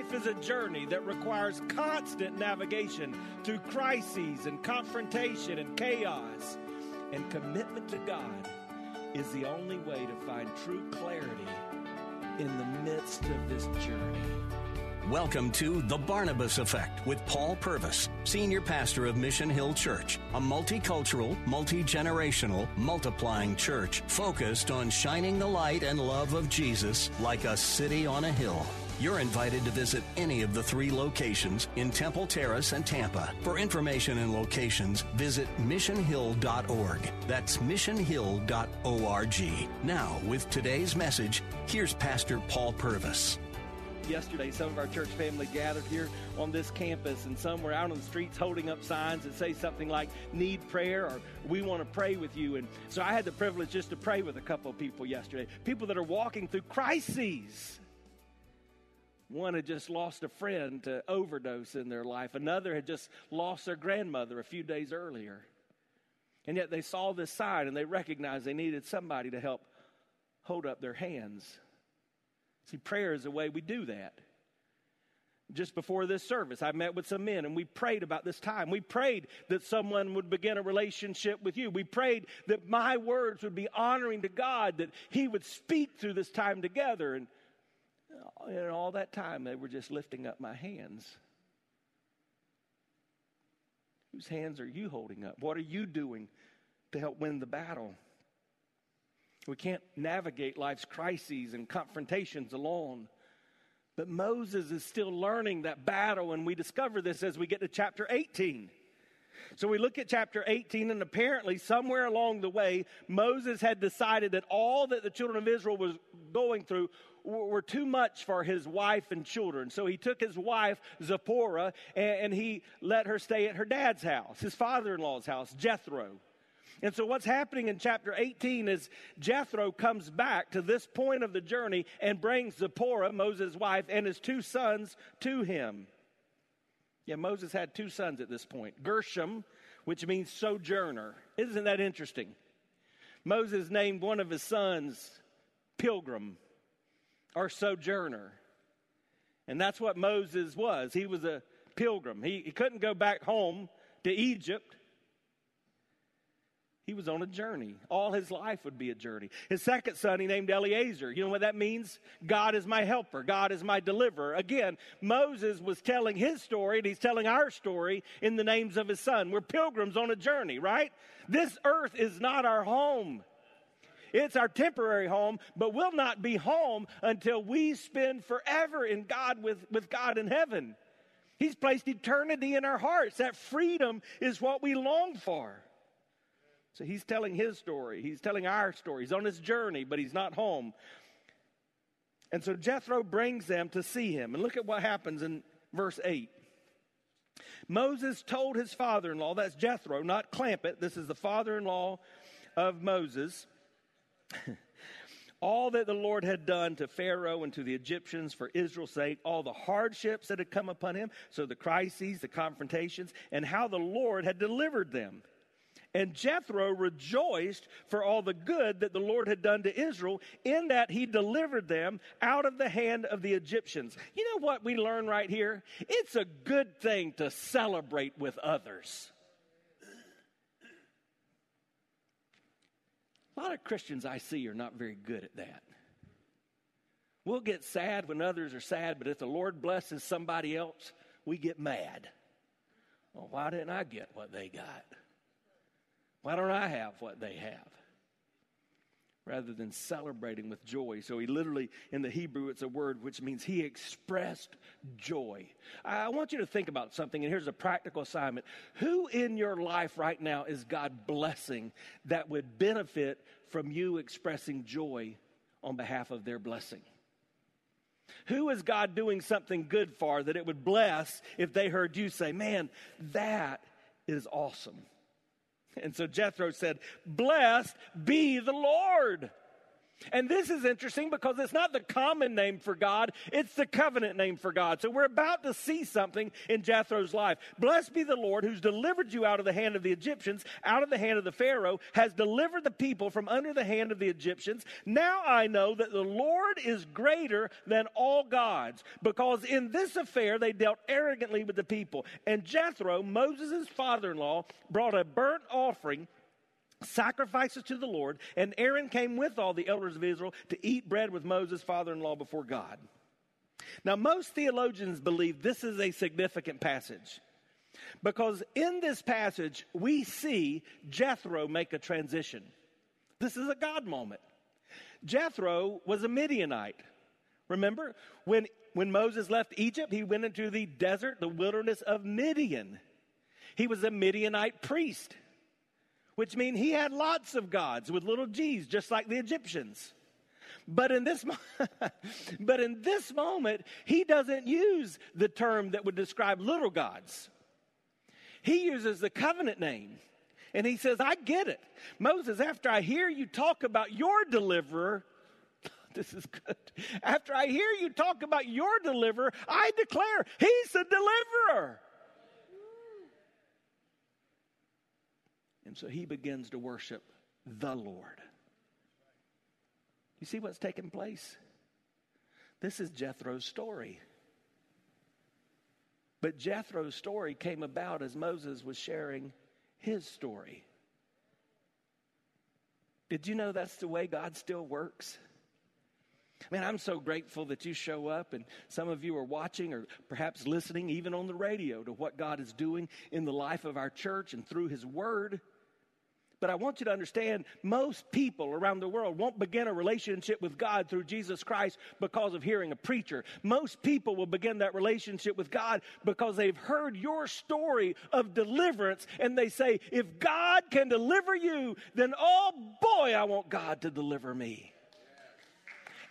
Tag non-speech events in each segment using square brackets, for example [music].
Life is a journey that requires constant navigation through crises and confrontation and chaos. And commitment to God is the only way to find true clarity in the midst of this journey. Welcome to The Barnabas Effect with Paul Purvis, Senior Pastor of Mission Hill Church, a multicultural, multi generational, multiplying church focused on shining the light and love of Jesus like a city on a hill. You're invited to visit any of the three locations in Temple Terrace and Tampa. For information and locations, visit missionhill.org. That's missionhill.org. Now, with today's message, here's Pastor Paul Purvis yesterday, some of our church family gathered here on this campus, and some were out on the streets holding up signs that say something like, Need prayer, or We want to pray with you. And so I had the privilege just to pray with a couple of people yesterday, people that are walking through crises. One had just lost a friend to overdose in their life, another had just lost their grandmother a few days earlier. And yet they saw this sign and they recognized they needed somebody to help hold up their hands. See, prayer is the way we do that. Just before this service, I met with some men and we prayed about this time. We prayed that someone would begin a relationship with you. We prayed that my words would be honoring to God, that He would speak through this time together. And, and all that time, they were just lifting up my hands. Whose hands are you holding up? What are you doing to help win the battle? We can't navigate life's crises and confrontations alone. But Moses is still learning that battle, and we discover this as we get to chapter 18. So we look at chapter 18, and apparently, somewhere along the way, Moses had decided that all that the children of Israel was going through were too much for his wife and children. So he took his wife, Zipporah, and he let her stay at her dad's house, his father in law's house, Jethro. And so, what's happening in chapter 18 is Jethro comes back to this point of the journey and brings Zipporah, Moses' wife, and his two sons to him. Yeah, Moses had two sons at this point Gershom, which means sojourner. Isn't that interesting? Moses named one of his sons Pilgrim or Sojourner. And that's what Moses was. He was a pilgrim. He, he couldn't go back home to Egypt he was on a journey. All his life would be a journey. His second son, he named Eliezer. You know what that means? God is my helper. God is my deliverer. Again, Moses was telling his story, and he's telling our story in the names of his son. We're pilgrims on a journey, right? This earth is not our home. It's our temporary home, but we'll not be home until we spend forever in God with, with God in heaven. He's placed eternity in our hearts. That freedom is what we long for. So he's telling his story. He's telling our story. He's on his journey, but he's not home. And so Jethro brings them to see him. And look at what happens in verse 8. Moses told his father in law, that's Jethro, not Clampett, this is the father in law of Moses, [laughs] all that the Lord had done to Pharaoh and to the Egyptians for Israel's sake, all the hardships that had come upon him, so the crises, the confrontations, and how the Lord had delivered them. And Jethro rejoiced for all the good that the Lord had done to Israel, in that he delivered them out of the hand of the Egyptians. You know what we learn right here? It's a good thing to celebrate with others. A lot of Christians I see are not very good at that. We'll get sad when others are sad, but if the Lord blesses somebody else, we get mad. Well, why didn't I get what they got? Why don't I have what they have? Rather than celebrating with joy. So he literally, in the Hebrew, it's a word which means he expressed joy. I want you to think about something, and here's a practical assignment. Who in your life right now is God blessing that would benefit from you expressing joy on behalf of their blessing? Who is God doing something good for that it would bless if they heard you say, Man, that is awesome? And so Jethro said, Blessed be the Lord. And this is interesting because it's not the common name for God, it's the covenant name for God. So we're about to see something in Jethro's life. Blessed be the Lord who's delivered you out of the hand of the Egyptians, out of the hand of the Pharaoh, has delivered the people from under the hand of the Egyptians. Now I know that the Lord is greater than all gods, because in this affair they dealt arrogantly with the people. And Jethro, Moses' father in law, brought a burnt offering sacrifices to the Lord, and Aaron came with all the elders of Israel to eat bread with Moses' father in law before God. Now, most theologians believe this is a significant passage because in this passage we see Jethro make a transition. This is a God moment. Jethro was a Midianite. Remember, when, when Moses left Egypt, he went into the desert, the wilderness of Midian. He was a Midianite priest which means he had lots of gods with little g's, just like the Egyptians. But in this, [laughs] but in this moment, he doesn't use the term that would describe little gods. He uses the covenant name. And he says, I get it. Moses, after I hear you talk about your deliverer, [laughs] this is good. After I hear you talk about your deliverer, I declare he's the deliverer. And so he begins to worship the Lord. You see what's taking place? This is Jethro's story. But Jethro's story came about as Moses was sharing his story. Did you know that's the way God still works? Man, I'm so grateful that you show up and some of you are watching or perhaps listening, even on the radio, to what God is doing in the life of our church and through His Word. But I want you to understand most people around the world won't begin a relationship with God through Jesus Christ because of hearing a preacher. Most people will begin that relationship with God because they've heard your story of deliverance and they say, if God can deliver you, then oh boy, I want God to deliver me.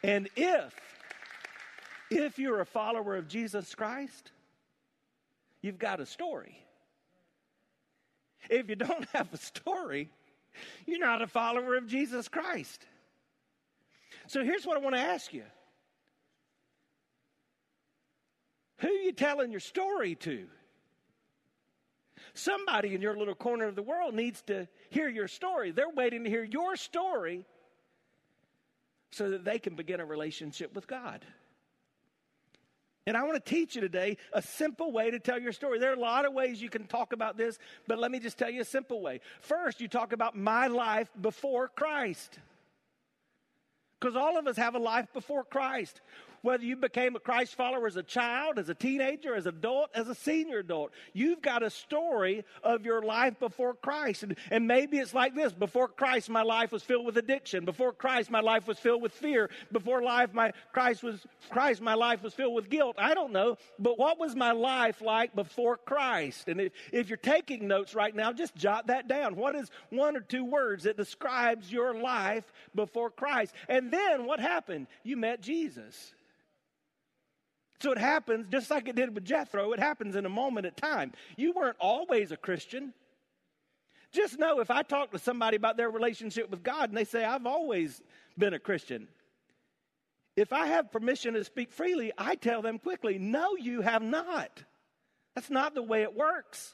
And if if you're a follower of Jesus Christ, you've got a story. If you don't [laughs] have a story, you're not a follower of Jesus Christ. So here's what I want to ask you Who are you telling your story to? Somebody in your little corner of the world needs to hear your story. They're waiting to hear your story so that they can begin a relationship with God. And I want to teach you today a simple way to tell your story. There are a lot of ways you can talk about this, but let me just tell you a simple way. First, you talk about my life before Christ. Because all of us have a life before Christ whether you became a Christ follower as a child, as a teenager, as an adult, as a senior adult. You've got a story of your life before Christ. And, and maybe it's like this before Christ, my life was filled with addiction. Before Christ, my life was filled with fear. Before life, my Christ was Christ, my life was filled with guilt. I don't know. But what was my life like before Christ? And if, if you're taking notes right now, just jot that down. What is one or two words that describes your life before Christ? And then what happened? You met Jesus. So it happens just like it did with Jethro, it happens in a moment of time. You weren't always a Christian. Just know if I talk to somebody about their relationship with God and they say, I've always been a Christian, if I have permission to speak freely, I tell them quickly, No, you have not. That's not the way it works.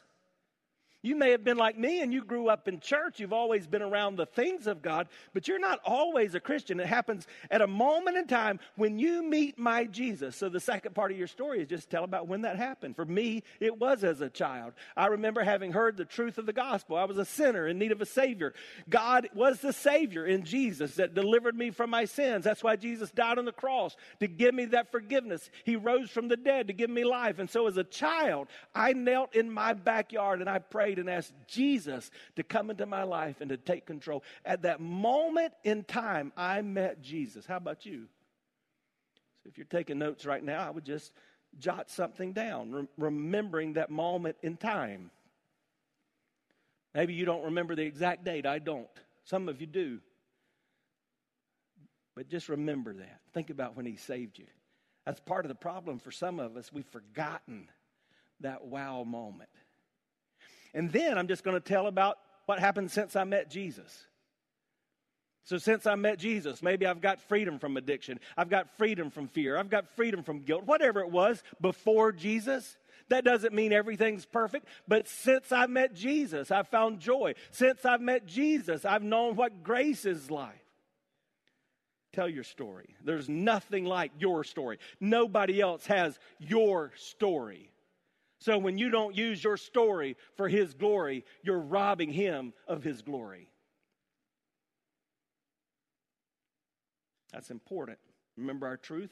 You may have been like me and you grew up in church. You've always been around the things of God, but you're not always a Christian. It happens at a moment in time when you meet my Jesus. So the second part of your story is just tell about when that happened. For me, it was as a child. I remember having heard the truth of the gospel. I was a sinner in need of a Savior. God was the Savior in Jesus that delivered me from my sins. That's why Jesus died on the cross to give me that forgiveness. He rose from the dead to give me life. And so as a child, I knelt in my backyard and I prayed prayed and asked Jesus to come into my life and to take control. At that moment in time, I met Jesus. How about you? So if you're taking notes right now, I would just jot something down, re- remembering that moment in time. Maybe you don't remember the exact date. I don't. Some of you do. But just remember that. Think about when He saved you. That's part of the problem for some of us. We've forgotten that wow moment. And then I'm just going to tell about what happened since I met Jesus. So, since I met Jesus, maybe I've got freedom from addiction. I've got freedom from fear. I've got freedom from guilt. Whatever it was before Jesus, that doesn't mean everything's perfect. But since I met Jesus, I've found joy. Since I've met Jesus, I've known what grace is like. Tell your story. There's nothing like your story. Nobody else has your story. So when you don't use your story for His glory, you're robbing Him of His glory. That's important. Remember our truth?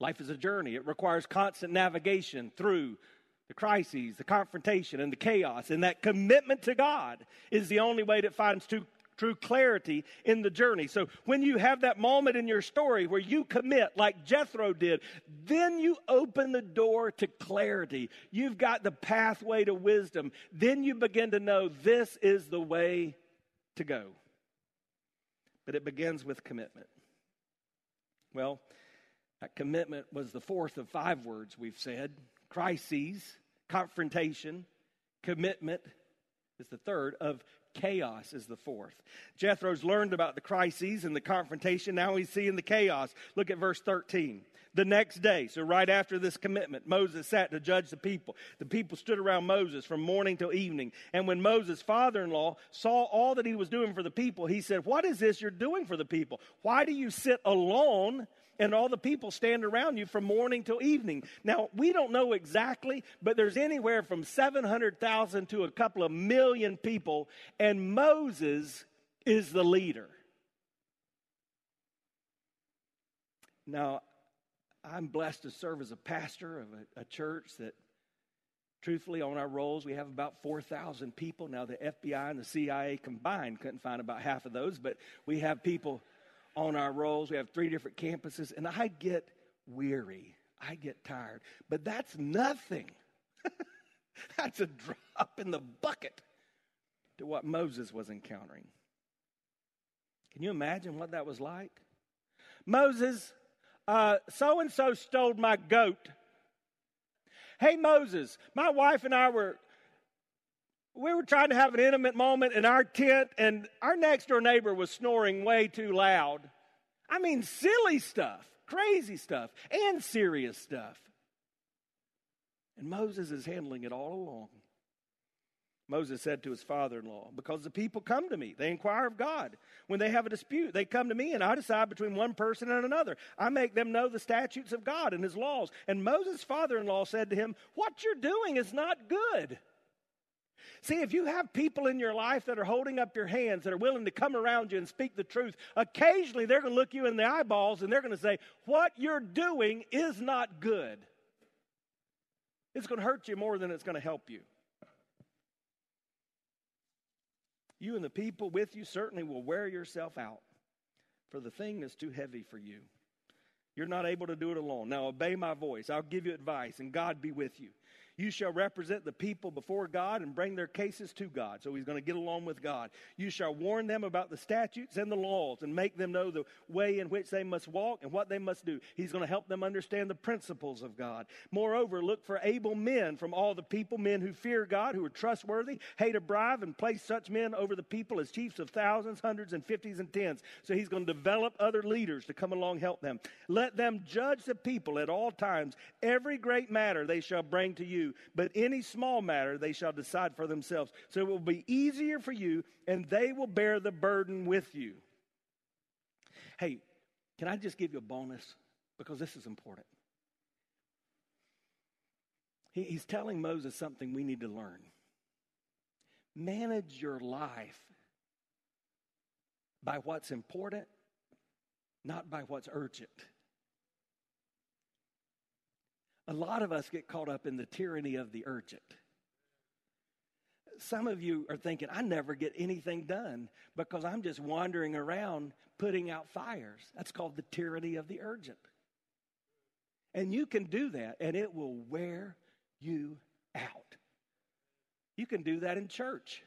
Life is a journey. It requires constant navigation through the crises, the confrontation, and the chaos. And that commitment to God is the only way that finds true, true clarity in the journey. So when you have that moment in your story where you commit, like Jethro did, then you open the door to clarity. You've got the pathway to wisdom. Then you begin to know this is the way to go. But it begins with commitment. Well, that commitment was the fourth of five words we've said. Crises, confrontation, commitment is the third, of chaos is the fourth. Jethro's learned about the crises and the confrontation. Now he's seeing the chaos. Look at verse 13. The next day, so right after this commitment, Moses sat to judge the people. The people stood around Moses from morning till evening. And when Moses' father in law saw all that he was doing for the people, he said, What is this you're doing for the people? Why do you sit alone and all the people stand around you from morning till evening. Now, we don't know exactly, but there's anywhere from 700,000 to a couple of million people, and Moses is the leader. Now, I'm blessed to serve as a pastor of a, a church that, truthfully, on our rolls, we have about 4,000 people. Now, the FBI and the CIA combined couldn't find about half of those, but we have people on our rolls. We have three different campuses, and I get weary. I get tired. But that's nothing. [laughs] that's a drop in the bucket to what Moses was encountering. Can you imagine what that was like? Moses, so and so stole my goat. Hey, Moses, my wife and I were we were trying to have an intimate moment in our tent, and our next door neighbor was snoring way too loud. I mean, silly stuff, crazy stuff, and serious stuff. And Moses is handling it all along. Moses said to his father in law, Because the people come to me, they inquire of God. When they have a dispute, they come to me, and I decide between one person and another. I make them know the statutes of God and his laws. And Moses' father in law said to him, What you're doing is not good. See, if you have people in your life that are holding up your hands, that are willing to come around you and speak the truth, occasionally they're going to look you in the eyeballs and they're going to say, What you're doing is not good. It's going to hurt you more than it's going to help you. You and the people with you certainly will wear yourself out for the thing is too heavy for you. You're not able to do it alone. Now, obey my voice. I'll give you advice, and God be with you. You shall represent the people before God and bring their cases to God. So he's going to get along with God. You shall warn them about the statutes and the laws and make them know the way in which they must walk and what they must do. He's going to help them understand the principles of God. Moreover, look for able men from all the people, men who fear God, who are trustworthy, hate a bribe, and place such men over the people as chiefs of thousands, hundreds, and fifties and tens. So he's going to develop other leaders to come along help them. Let them judge the people at all times. Every great matter they shall bring to you but any small matter they shall decide for themselves. So it will be easier for you, and they will bear the burden with you. Hey, can I just give you a bonus? Because this is important. He, he's telling Moses something we need to learn. Manage your life by what's important, not by what's urgent. A lot of us get caught up in the tyranny of the urgent. Some of you are thinking, I never get anything done because I'm just wandering around putting out fires. That's called the tyranny of the urgent. And you can do that, and it will wear you out. You can do that in church.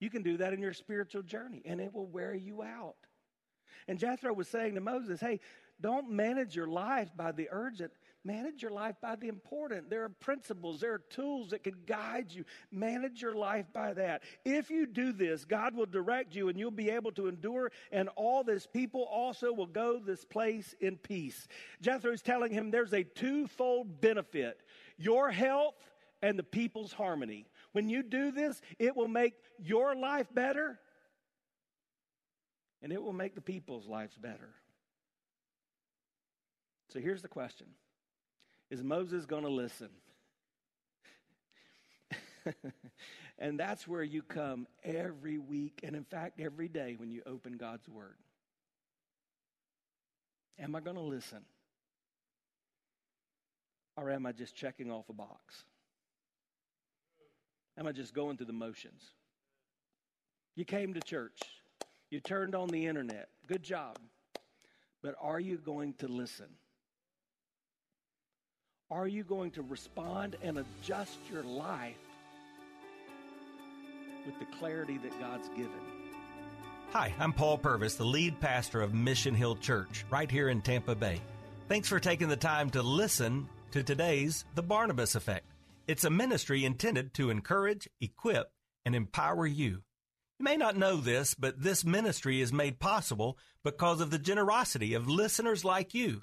You can do that in your spiritual journey, and it will wear you out. And Jethro was saying to Moses, Hey, don't manage your life by the urgent. Manage your life by the important. There are principles, there are tools that can guide you. Manage your life by that. If you do this, God will direct you and you'll be able to endure, and all this people also will go this place in peace. Jethro is telling him there's a twofold benefit your health and the people's harmony. When you do this, it will make your life better and it will make the people's lives better. So here's the question Is Moses going to listen? [laughs] and that's where you come every week, and in fact, every day when you open God's Word. Am I going to listen? Or am I just checking off a box? Am I just going through the motions? You came to church, you turned on the internet. Good job. But are you going to listen? Are you going to respond and adjust your life with the clarity that God's given? Hi, I'm Paul Purvis, the lead pastor of Mission Hill Church, right here in Tampa Bay. Thanks for taking the time to listen to today's The Barnabas Effect. It's a ministry intended to encourage, equip, and empower you. You may not know this, but this ministry is made possible because of the generosity of listeners like you.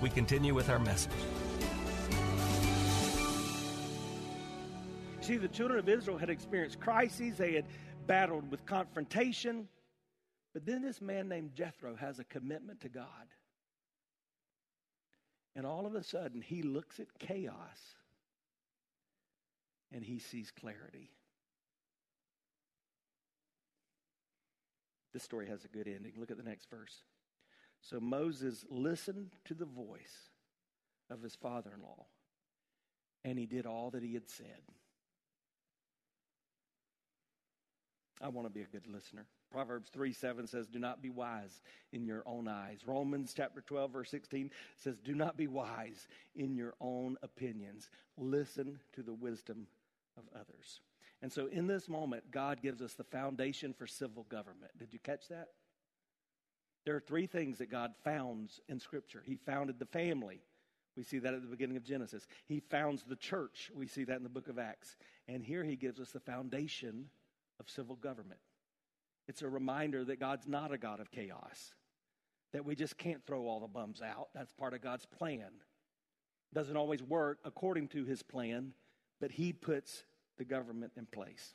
we continue with our message. See, the children of Israel had experienced crises, they had battled with confrontation. But then this man named Jethro has a commitment to God. And all of a sudden, he looks at chaos and he sees clarity. This story has a good ending. Look at the next verse. So Moses listened to the voice of his father in law, and he did all that he had said. I want to be a good listener. Proverbs 3 7 says, Do not be wise in your own eyes. Romans chapter 12, verse 16 says, Do not be wise in your own opinions. Listen to the wisdom of others. And so in this moment, God gives us the foundation for civil government. Did you catch that? There are three things that God founds in Scripture. He founded the family. We see that at the beginning of Genesis. He founds the church. We see that in the book of Acts. And here he gives us the foundation of civil government. It's a reminder that God's not a God of chaos, that we just can't throw all the bums out. That's part of God's plan. Doesn't always work according to his plan, but he puts the government in place.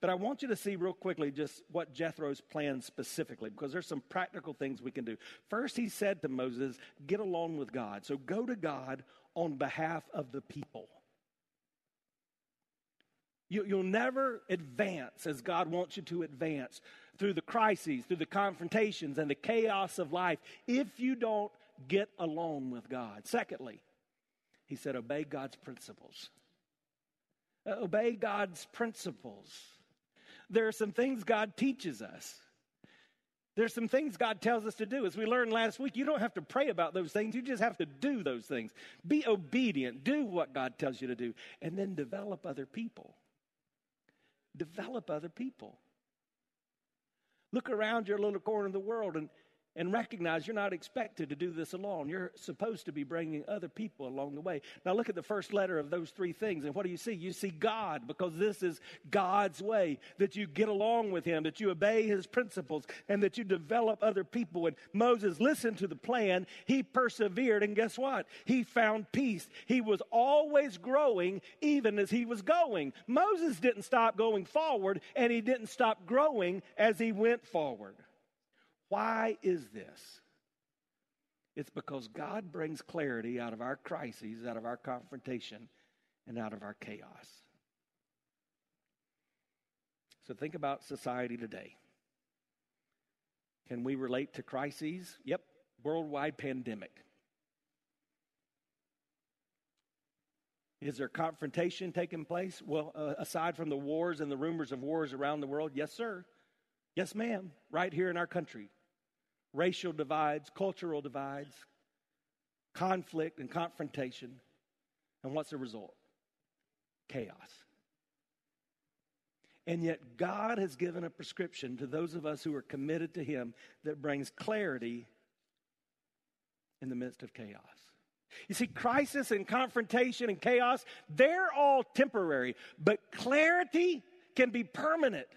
But I want you to see real quickly just what Jethro's plan specifically, because there's some practical things we can do. First, he said to Moses, Get along with God. So go to God on behalf of the people. You, will never advance as God wants you to advance through the crises, through the confrontations, and the chaos of life if you don't get along with God. Secondly, he said, Obey God's principles. Uh, obey God's principles. There are some things God teaches us. There's some things God tells us to do. As we learned last week, you don't have to pray about those things. You just have to do those things. Be obedient. Do what God tells you to do. And then develop other people. Develop other people. Look around your little corner of the world and and recognize you're not expected to do this alone. You're supposed to be bringing other people along the way. Now, look at the first letter of those three things. And what do you see? You see God, because this is God's way that you get along with Him, that you obey His principles, and that you develop other people. And Moses listened to the plan. He persevered. And guess what? He found peace. He was always growing, even as he was going. Moses didn't stop going forward, and he didn't stop growing as he went forward. Why is this? It's because God brings clarity out of our crises, out of our confrontation, and out of our chaos. So think about society today. Can we relate to crises? Yep, worldwide pandemic. Is there confrontation taking place? Well, uh, aside from the wars and the rumors of wars around the world, yes, sir. Yes, ma'am. Right here in our country. Racial divides, cultural divides, conflict and confrontation. And what's the result? Chaos. And yet, God has given a prescription to those of us who are committed to Him that brings clarity in the midst of chaos. You see, crisis and confrontation and chaos, they're all temporary, but clarity can be permanent.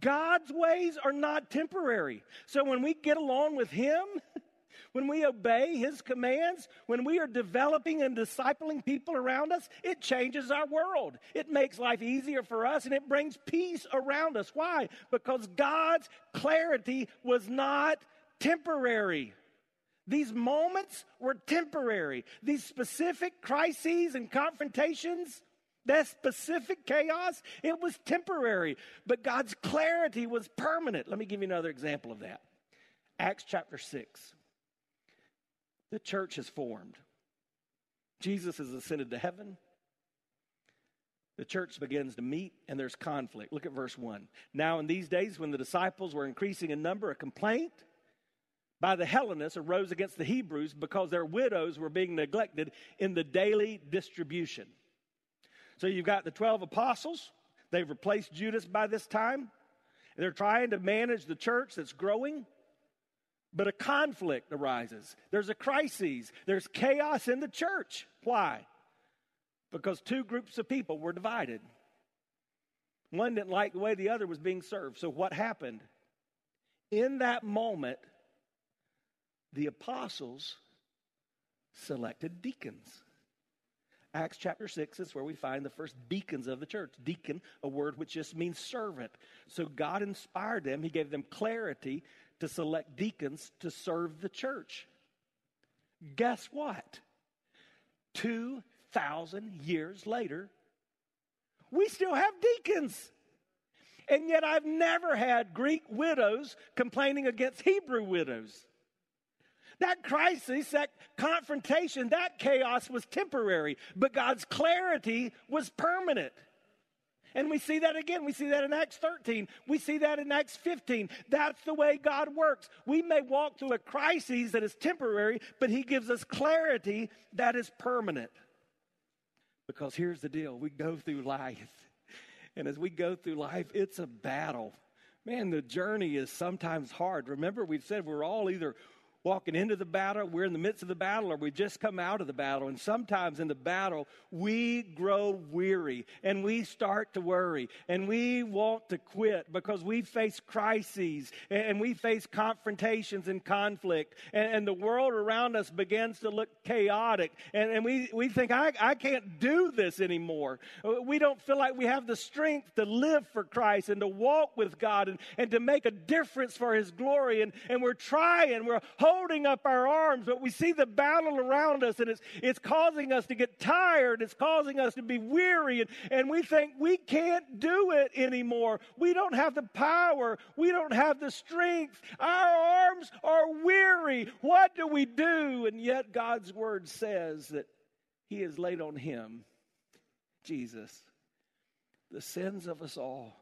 God's ways are not temporary. So when we get along with Him, [laughs] when we obey His commands, when we are developing and discipling people around us, it changes our world. It makes life easier for us and it brings peace around us. Why? Because God's clarity was not temporary. These moments were temporary. These specific crises and confrontations, that specific chaos, it was temporary. But God's clarity was permanent. Let me give you another example of that. Acts chapter 6. The church has formed. Jesus has ascended to heaven. The church begins to meet and there's conflict. Look at verse 1. Now, in these days, when the disciples were increasing in number, a complaint by the Hellenists arose against the Hebrews because their widows were being neglected in the daily distribution. So you've got the 12 apostles. They've replaced Judas by this time. They're trying to manage the church that's growing, but a conflict arises. There's a crisis. There's chaos in the church. Why? Because two groups of people were divided. One didn't like the way the other was being served. So what happened? In that moment, the apostles selected deacons. Acts chapter 6 is where we find the first deacons of the church. Deacon, a word which just means servant. So God inspired them, He gave them clarity to select deacons to serve the church. Guess what? 2,000 years later, we still have deacons. And yet, I've never had Greek widows complaining against Hebrew widows. That crisis, that confrontation, that chaos was temporary, but God's clarity was permanent. And we see that again. We see that in Acts 13. We see that in Acts 15. That's the way God works. We may walk through a crisis that is temporary, but He gives us clarity that is permanent. Because here's the deal we go through life. And as we go through life, it's a battle. Man, the journey is sometimes hard. Remember, we've said we're all either walking into the battle, we're in the midst of the battle, or we just come out of the battle. And sometimes in the battle, we grow weary and we start to worry and we want to quit because we face crises and we face confrontations and conflict. And, and the world around us begins to look chaotic. And, and we, we think, I, I can't do this anymore. We don't feel like we have the strength to live for Christ and to walk with God and, and to make a difference for His glory. And, and we're trying, we're holding holding up our arms, but we see the battle around us and it's, it's causing us to get tired. It's causing us to be weary and, and we think we can't do it anymore. We don't have the power. We don't have the strength. Our arms are weary. What do we do? And yet God's word says that he has laid on him, Jesus, the sins of us all.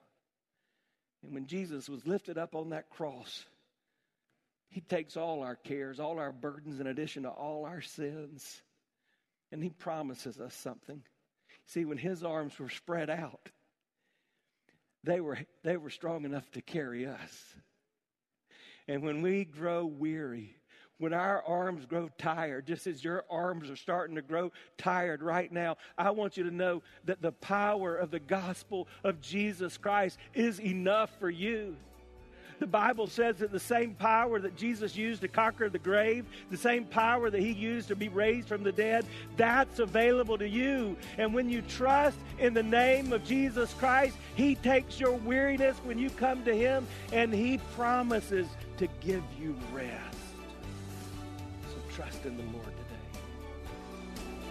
And when Jesus was lifted up on that cross, he takes all our cares, all our burdens, in addition to all our sins. And He promises us something. See, when His arms were spread out, they were, they were strong enough to carry us. And when we grow weary, when our arms grow tired, just as your arms are starting to grow tired right now, I want you to know that the power of the gospel of Jesus Christ is enough for you. The Bible says that the same power that Jesus used to conquer the grave, the same power that he used to be raised from the dead, that's available to you. And when you trust in the name of Jesus Christ, he takes your weariness when you come to him and he promises to give you rest. So trust in the Lord.